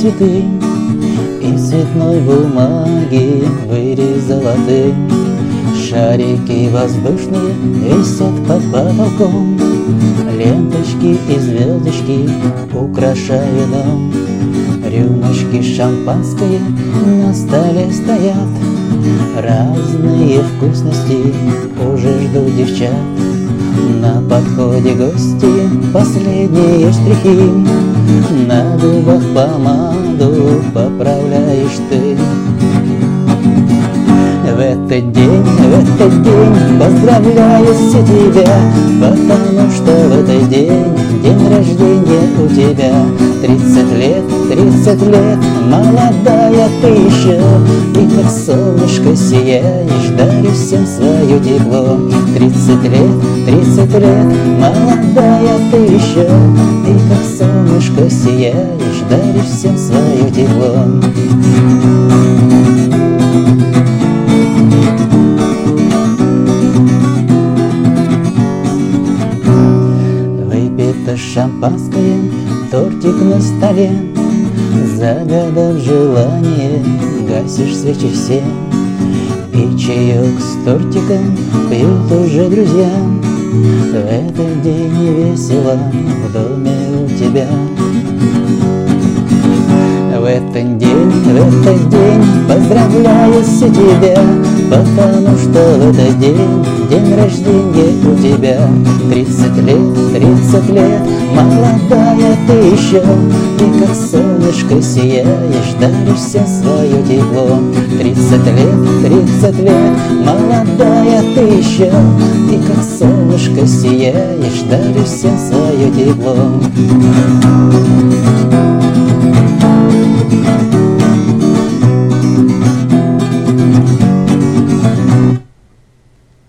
цветы. Из цветной бумаги вырезала ты. Шарики воздушные висят под потолком. Ленточки и звездочки украшают дом. Рюмочки шампанское на столе стоят. Разные вкусности уже ждут девчат На подходе гости последние штрихи. На губах помаду поправляешь ты. В этот день, в этот день поздравляю все тебя, Потому что в этот день, день рождения у тебя. Тридцать лет, тридцать лет, молодая ты еще И как солнышко сияешь, дарю всем свое тепло. Тридцать лет, тридцать лет, молодая ты еще И как солнышко сияешь, дарю всем свое тепло. Выпито шампанское, тортик на столе Загадав желание, гасишь свечи все И чаек с тортиком пьют уже друзья. В этот день весело в доме у тебя. В этот день, в этот день поздравляю все тебя, Потому что в этот день, день рождения у тебя. Тридцать лет, тридцать лет, молодая ты еще И как солнышко сияешь, даришь всем свое тепло. Тридцать лет, тридцать лет, молодая ты еще И как солнышко сияешь, даришь всем свое тепло